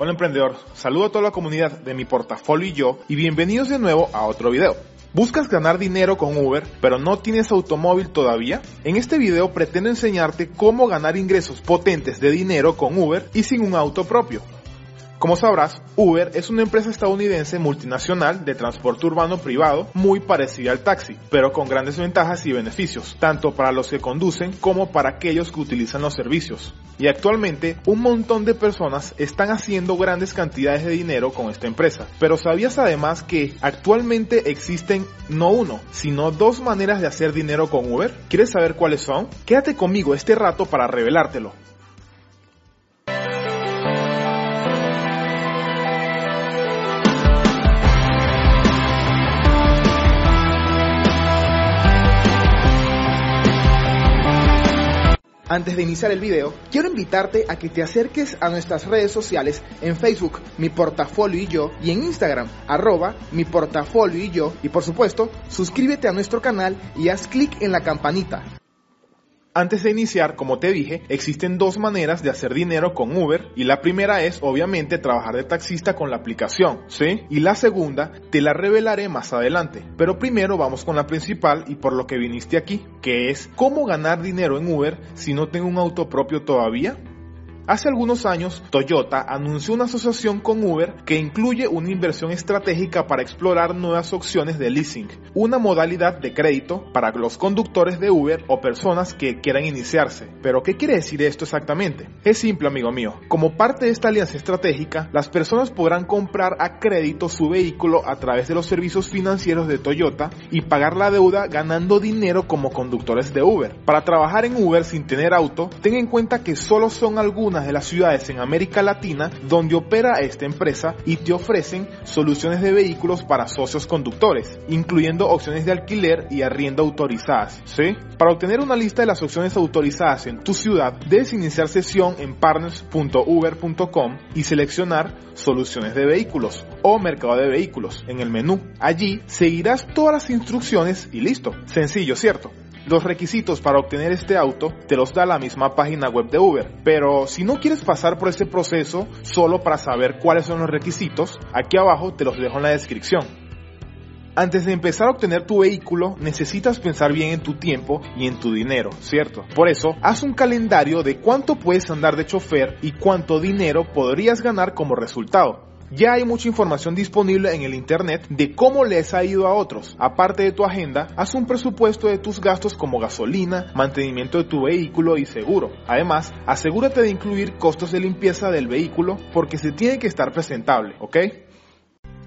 Hola emprendedor, saludo a toda la comunidad de mi portafolio y yo y bienvenidos de nuevo a otro video. ¿Buscas ganar dinero con Uber pero no tienes automóvil todavía? En este video pretendo enseñarte cómo ganar ingresos potentes de dinero con Uber y sin un auto propio. Como sabrás, Uber es una empresa estadounidense multinacional de transporte urbano privado muy parecida al taxi, pero con grandes ventajas y beneficios, tanto para los que conducen como para aquellos que utilizan los servicios. Y actualmente un montón de personas están haciendo grandes cantidades de dinero con esta empresa. Pero ¿sabías además que actualmente existen no uno, sino dos maneras de hacer dinero con Uber? ¿Quieres saber cuáles son? Quédate conmigo este rato para revelártelo. Antes de iniciar el video, quiero invitarte a que te acerques a nuestras redes sociales en Facebook, mi portafolio y yo, y en Instagram, arroba mi portafolio y yo, y por supuesto, suscríbete a nuestro canal y haz clic en la campanita antes de iniciar, como te dije, existen dos maneras de hacer dinero con Uber y la primera es obviamente trabajar de taxista con la aplicación, ¿sí? Y la segunda te la revelaré más adelante. Pero primero vamos con la principal y por lo que viniste aquí, que es cómo ganar dinero en Uber si no tengo un auto propio todavía. Hace algunos años, Toyota anunció una asociación con Uber que incluye una inversión estratégica para explorar nuevas opciones de leasing, una modalidad de crédito para los conductores de Uber o personas que quieran iniciarse. Pero, ¿qué quiere decir esto exactamente? Es simple, amigo mío. Como parte de esta alianza estratégica, las personas podrán comprar a crédito su vehículo a través de los servicios financieros de Toyota y pagar la deuda ganando dinero como conductores de Uber. Para trabajar en Uber sin tener auto, ten en cuenta que solo son algunas de las ciudades en América Latina donde opera esta empresa y te ofrecen soluciones de vehículos para socios conductores, incluyendo opciones de alquiler y arriendo autorizadas. ¿sí? Para obtener una lista de las opciones autorizadas en tu ciudad, debes iniciar sesión en partners.uber.com y seleccionar soluciones de vehículos o mercado de vehículos en el menú. Allí seguirás todas las instrucciones y listo. Sencillo, ¿cierto? Los requisitos para obtener este auto te los da la misma página web de Uber, pero si no quieres pasar por este proceso solo para saber cuáles son los requisitos, aquí abajo te los dejo en la descripción. Antes de empezar a obtener tu vehículo, necesitas pensar bien en tu tiempo y en tu dinero, ¿cierto? Por eso, haz un calendario de cuánto puedes andar de chofer y cuánto dinero podrías ganar como resultado. Ya hay mucha información disponible en el Internet de cómo les ha ido a otros. Aparte de tu agenda, haz un presupuesto de tus gastos como gasolina, mantenimiento de tu vehículo y seguro. Además, asegúrate de incluir costos de limpieza del vehículo porque se tiene que estar presentable, ¿ok?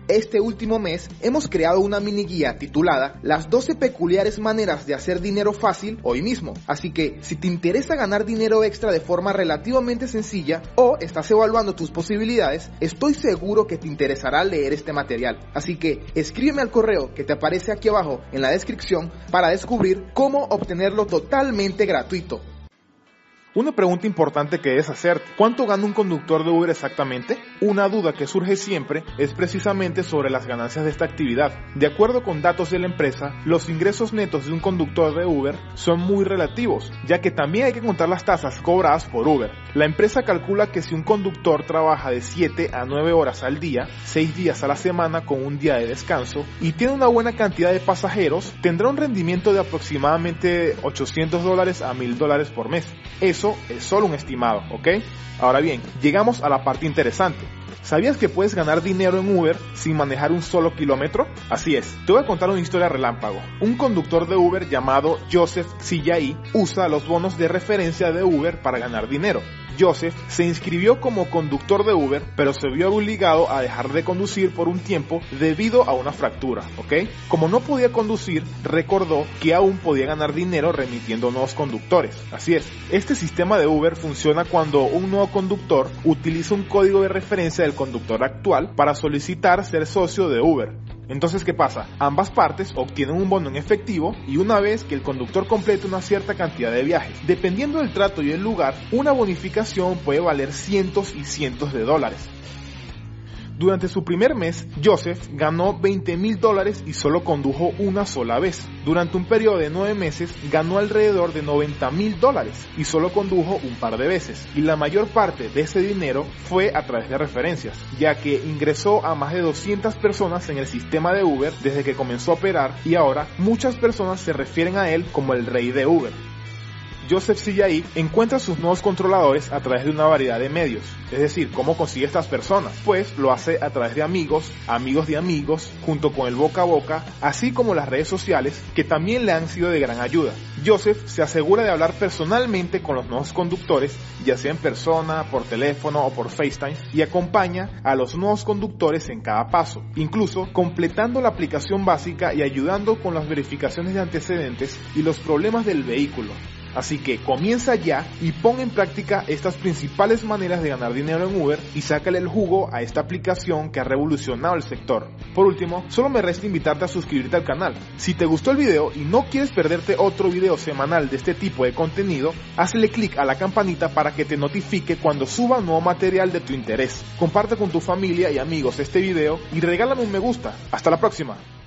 Este último mes hemos creado una mini guía titulada Las 12 peculiares maneras de hacer dinero fácil hoy mismo. Así que si te interesa ganar dinero extra de forma relativamente sencilla o estás evaluando tus posibilidades, estoy seguro que te interesará leer este material. Así que escríbeme al correo que te aparece aquí abajo en la descripción para descubrir cómo obtenerlo totalmente gratuito. Una pregunta importante que es hacerte, ¿cuánto gana un conductor de Uber exactamente? Una duda que surge siempre es precisamente sobre las ganancias de esta actividad. De acuerdo con datos de la empresa, los ingresos netos de un conductor de Uber son muy relativos, ya que también hay que contar las tasas cobradas por Uber. La empresa calcula que si un conductor trabaja de 7 a 9 horas al día, 6 días a la semana con un día de descanso, y tiene una buena cantidad de pasajeros, tendrá un rendimiento de aproximadamente 800 dólares a 1000 dólares por mes es solo un estimado, ¿ok? Ahora bien, llegamos a la parte interesante. ¿Sabías que puedes ganar dinero en Uber sin manejar un solo kilómetro? Así es, te voy a contar una historia relámpago. Un conductor de Uber llamado Joseph Sillai usa los bonos de referencia de Uber para ganar dinero. Joseph se inscribió como conductor de Uber, pero se vio obligado a dejar de conducir por un tiempo debido a una fractura, ¿ok? Como no podía conducir, recordó que aún podía ganar dinero remitiendo nuevos conductores. Así es, este sistema de Uber funciona cuando un nuevo conductor utiliza un código de referencia del conductor actual para solicitar ser socio de Uber. Entonces, ¿qué pasa? Ambas partes obtienen un bono en efectivo y una vez que el conductor complete una cierta cantidad de viajes, dependiendo del trato y el lugar, una bonificación puede valer cientos y cientos de dólares. Durante su primer mes, Joseph ganó 20 mil dólares y solo condujo una sola vez. Durante un periodo de nueve meses, ganó alrededor de 90 mil dólares y solo condujo un par de veces. Y la mayor parte de ese dinero fue a través de referencias, ya que ingresó a más de 200 personas en el sistema de Uber desde que comenzó a operar y ahora muchas personas se refieren a él como el rey de Uber. Joseph Sillai encuentra sus nuevos controladores a través de una variedad de medios. Es decir, ¿cómo consigue estas personas? Pues lo hace a través de amigos, amigos de amigos, junto con el boca a boca, así como las redes sociales, que también le han sido de gran ayuda. Joseph se asegura de hablar personalmente con los nuevos conductores, ya sea en persona, por teléfono o por FaceTime, y acompaña a los nuevos conductores en cada paso, incluso completando la aplicación básica y ayudando con las verificaciones de antecedentes y los problemas del vehículo. Así que comienza ya y pon en práctica estas principales maneras de ganar dinero en Uber y sácale el jugo a esta aplicación que ha revolucionado el sector. Por último, solo me resta invitarte a suscribirte al canal. Si te gustó el video y no quieres perderte otro video semanal de este tipo de contenido, hazle clic a la campanita para que te notifique cuando suba nuevo material de tu interés. Comparte con tu familia y amigos este video y regálame un me gusta. Hasta la próxima.